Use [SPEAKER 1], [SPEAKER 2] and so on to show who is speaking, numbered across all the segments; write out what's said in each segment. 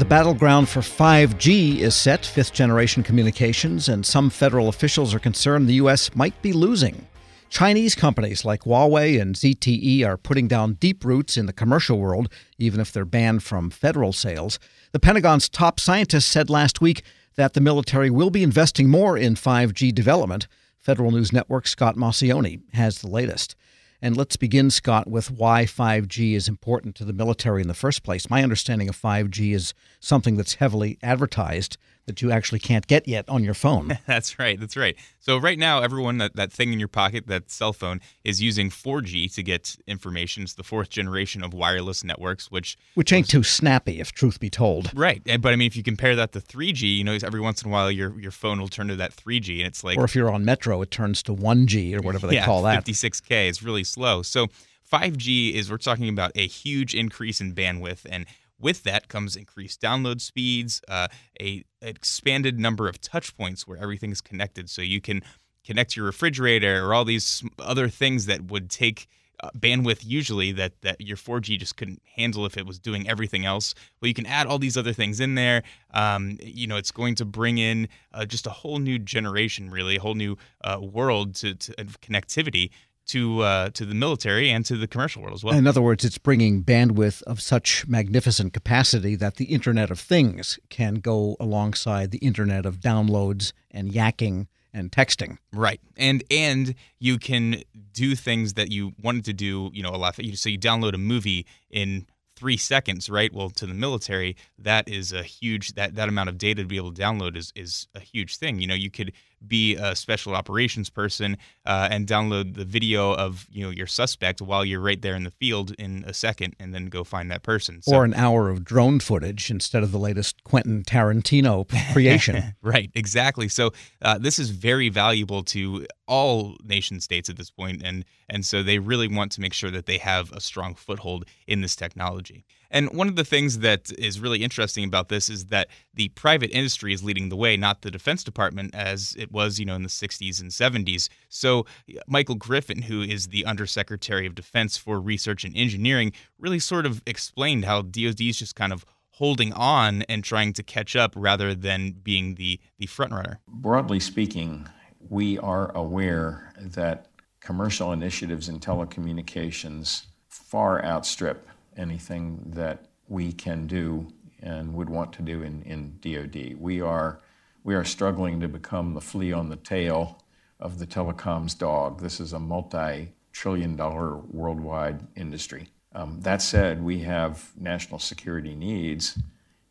[SPEAKER 1] The battleground for 5G is set, fifth generation communications, and some federal officials are concerned the U.S. might be losing. Chinese companies like Huawei and ZTE are putting down deep roots in the commercial world, even if they're banned from federal sales. The Pentagon's top scientist said last week that the military will be investing more in 5G development. Federal News Network Scott Maucione has the latest. And let's begin, Scott, with why 5G is important to the military in the first place. My understanding of 5G is something that's heavily advertised that you actually can't get yet on your phone.
[SPEAKER 2] that's right. That's right. So right now, everyone that, that thing in your pocket, that cell phone, is using 4G to get information. It's the fourth generation of wireless networks, which
[SPEAKER 1] which ain't too snappy, if truth be told.
[SPEAKER 2] Right. But I mean, if you compare that to 3G, you know, every once in a while your your phone will turn to that 3G, and it's like,
[SPEAKER 1] or if you're on Metro, it turns to 1G or whatever they
[SPEAKER 2] yeah,
[SPEAKER 1] call that.
[SPEAKER 2] 56K. It's really slow. So 5G is we're talking about a huge increase in bandwidth and with that comes increased download speeds, uh, a expanded number of touch points where everything is connected. So you can connect your refrigerator or all these other things that would take uh, bandwidth usually that that your 4G just couldn't handle if it was doing everything else. Well, you can add all these other things in there. Um, you know, it's going to bring in uh, just a whole new generation, really, a whole new uh, world to, to connectivity to uh, to the military and to the commercial world as well.
[SPEAKER 1] In other words, it's bringing bandwidth of such magnificent capacity that the Internet of Things can go alongside the Internet of downloads and yakking and texting.
[SPEAKER 2] Right, and and you can do things that you wanted to do. You know, a lot. Of, so you download a movie in three seconds, right? Well, to the military, that is a huge that that amount of data to be able to download is is a huge thing. You know, you could be a special operations person uh, and download the video of you know your suspect while you're right there in the field in a second, and then go find that person.
[SPEAKER 1] So, or an hour of drone footage instead of the latest Quentin Tarantino creation.
[SPEAKER 2] right, exactly. So uh, this is very valuable to all nation states at this point, and and so they really want to make sure that they have a strong foothold in this technology. And one of the things that is really interesting about this is that the private industry is leading the way, not the Defense Department, as it was, you know, in the 60s and 70s. So Michael Griffin, who is the Undersecretary of Defense for Research and Engineering, really sort of explained how DoD is just kind of holding on and trying to catch up rather than being the the front runner.
[SPEAKER 3] Broadly speaking, we are aware that commercial initiatives in telecommunications far outstrip anything that we can do and would want to do in, in DoD. We are, we are struggling to become the flea on the tail of the telecoms dog. This is a multi trillion dollar worldwide industry. Um, that said, we have national security needs,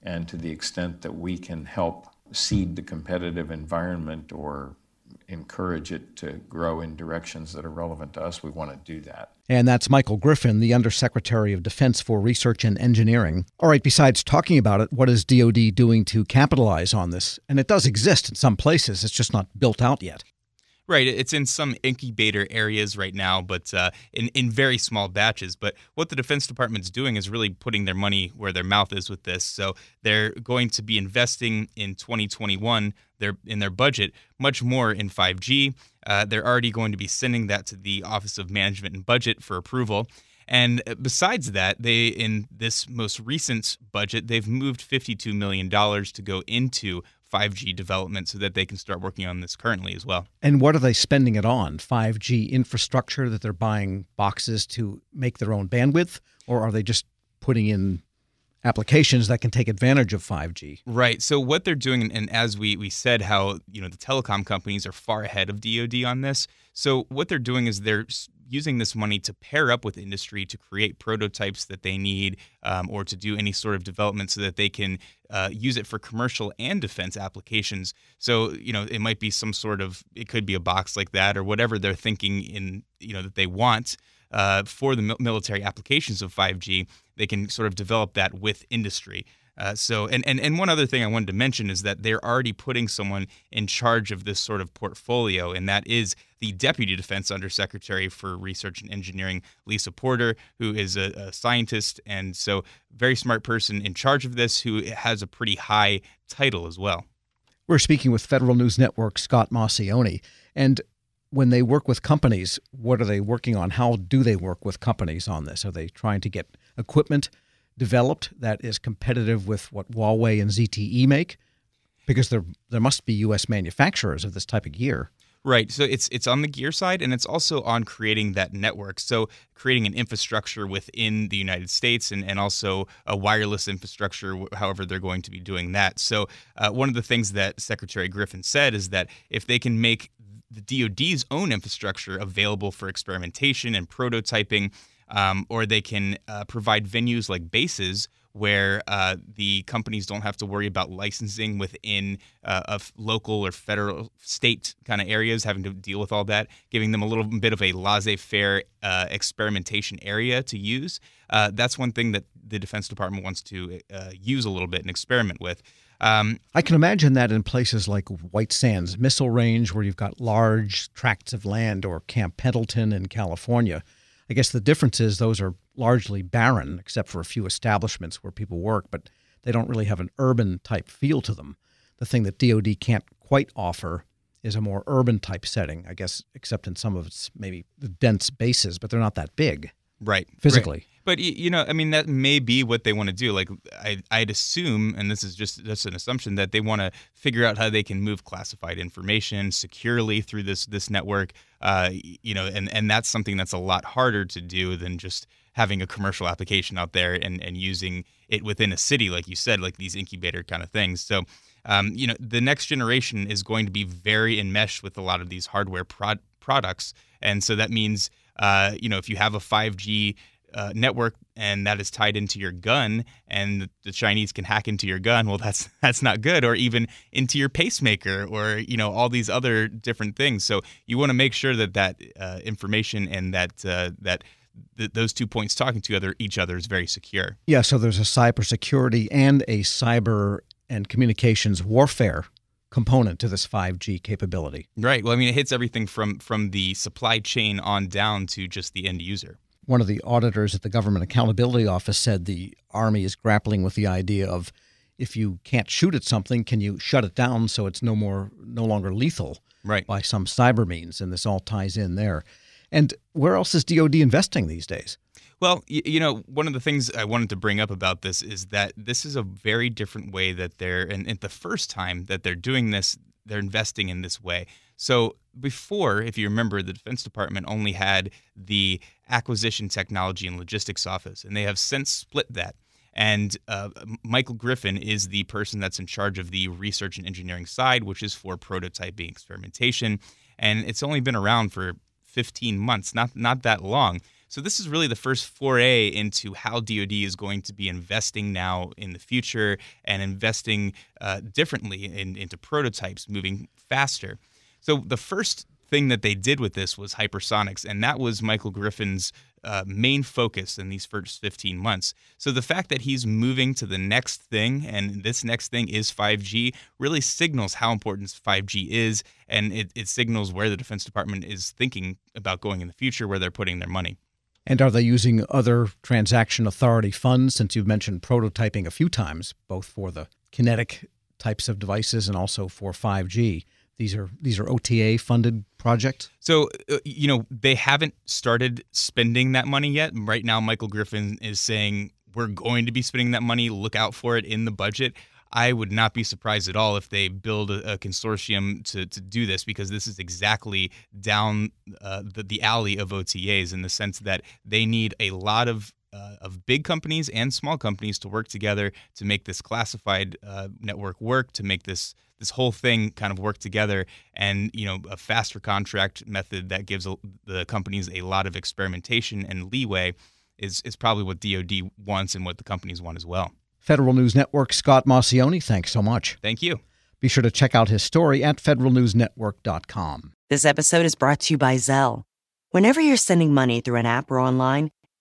[SPEAKER 3] and to the extent that we can help seed the competitive environment or encourage it to grow in directions that are relevant to us, we want to do that.
[SPEAKER 1] And that's Michael Griffin, the Undersecretary of Defense for Research and Engineering. All right, besides talking about it, what is DoD doing to capitalize on this? And it does exist in some places, it's just not built out yet.
[SPEAKER 2] Right. It's in some incubator areas right now, but uh, in, in very small batches. But what the Defense Department's doing is really putting their money where their mouth is with this. So they're going to be investing in 2021 their, in their budget much more in 5G. Uh, they're already going to be sending that to the Office of Management and Budget for approval. And besides that, they in this most recent budget, they've moved $52 million to go into 5G development so that they can start working on this currently as well.
[SPEAKER 1] And what are they spending it on? 5G infrastructure that they're buying boxes to make their own bandwidth? Or are they just putting in applications that can take advantage of 5G.
[SPEAKER 2] Right. So what they're doing, and as we we said, how you know the telecom companies are far ahead of DoD on this. So what they're doing is they're using this money to pair up with industry to create prototypes that they need, um, or to do any sort of development so that they can uh, use it for commercial and defense applications. So you know it might be some sort of it could be a box like that or whatever they're thinking in you know that they want uh, for the military applications of 5G, they can sort of develop that with industry. Uh, so, and, and and one other thing I wanted to mention is that they're already putting someone in charge of this sort of portfolio, and that is the Deputy Defense Undersecretary for Research and Engineering, Lisa Porter, who is a, a scientist and so very smart person in charge of this, who has a pretty high title as well.
[SPEAKER 1] We're speaking with Federal News Network Scott Maucione, and when they work with companies, what are they working on? How do they work with companies on this? Are they trying to get equipment developed that is competitive with what Huawei and ZTE make? Because there there must be U.S. manufacturers of this type of gear.
[SPEAKER 2] Right. So it's it's on the gear side and it's also on creating that network. So creating an infrastructure within the United States and, and also a wireless infrastructure, however they're going to be doing that. So uh, one of the things that Secretary Griffin said is that if they can make the DoD's own infrastructure available for experimentation and prototyping, um, or they can uh, provide venues like bases where uh, the companies don't have to worry about licensing within uh, local or federal state kind of areas, having to deal with all that, giving them a little bit of a laissez-faire uh, experimentation area to use. Uh, that's one thing that the Defense Department wants to uh, use a little bit and experiment with.
[SPEAKER 1] Um, I can imagine that in places like White Sands Missile Range, where you've got large tracts of land, or Camp Pendleton in California. I guess the difference is those are largely barren, except for a few establishments where people work, but they don't really have an urban type feel to them. The thing that DoD can't quite offer is a more urban type setting, I guess, except in some of its maybe dense bases, but they're not that big.
[SPEAKER 2] Right.
[SPEAKER 1] Physically.
[SPEAKER 2] Right. But you know, I mean, that may be what they want to do. Like, I, I'd assume, and this is just just an assumption, that they want to figure out how they can move classified information securely through this this network. Uh, you know, and and that's something that's a lot harder to do than just having a commercial application out there and and using it within a city, like you said, like these incubator kind of things. So. Um, you know, the next generation is going to be very enmeshed with a lot of these hardware prod- products, and so that means, uh, you know, if you have a 5G uh, network and that is tied into your gun and the Chinese can hack into your gun well that's that's not good or even into your pacemaker or you know all these other different things so you want to make sure that that uh, information and that uh, that th- those two points talking to other each other is very secure
[SPEAKER 1] yeah so there's a cybersecurity and a cyber and communications warfare component to this 5G capability.
[SPEAKER 2] Right. Well, I mean, it hits everything from from the supply chain on down to just the end user
[SPEAKER 1] one of the auditors at the Government Accountability Office said the Army is grappling with the idea of if you can't shoot at something, can you shut it down so it's no more no longer lethal
[SPEAKER 2] right.
[SPEAKER 1] by some cyber means? And this all ties in there. And where else is DoD investing these days?
[SPEAKER 2] Well, you, know, one of the things I wanted to bring up about this is that this is a very different way that they're, and, and the first time that they're doing this, they're investing in this way. So before, if you remember, the Defense Department only had the Acquisition Technology and Logistics Office, and they have since split that. And uh, Michael Griffin is the person that's in charge of the research and engineering side, which is for prototyping experimentation. And it's only been around for 15 months, not not that long. So this is really the first foray into how DoD is going to be investing now in the future and investing uh, differently in, into prototypes, moving faster. So the first thing that they did with this was hypersonics, and that was Michael Griffin's uh, main focus in these first 15 months. So the fact that he's moving to the next thing, and this next thing is 5G, really signals how important 5G is, and it, it signals where the Defense Department is thinking about going in the future, where they're putting their money.
[SPEAKER 1] And are they using other transaction authority funds? Since you've mentioned prototyping a few times, both for the kinetic types of devices and also for 5G. These are these are OTA funded projects.
[SPEAKER 2] So uh, you know they haven't started spending that money yet. Right now, Michael Griffin is saying we're going to be spending that money. Look out for it in the budget. I would not be surprised at all if they build a, a consortium to, to do this because this is exactly down uh, the, the alley of OTAs in the sense that they need a lot of uh, of big companies and small companies to work together to make this classified uh, network work, to make this this whole thing kind of work together, and you know a faster contract method that gives the companies a lot of experimentation and leeway is is probably what DoD wants and what the companies want as well.
[SPEAKER 1] Federal News Network Scott Maucione, thanks so much.
[SPEAKER 2] Thank you.
[SPEAKER 1] Be sure to check out his story at federalnewsnetwork.com.
[SPEAKER 4] This episode is brought to you by Zelle. Whenever you're sending money through an app or online,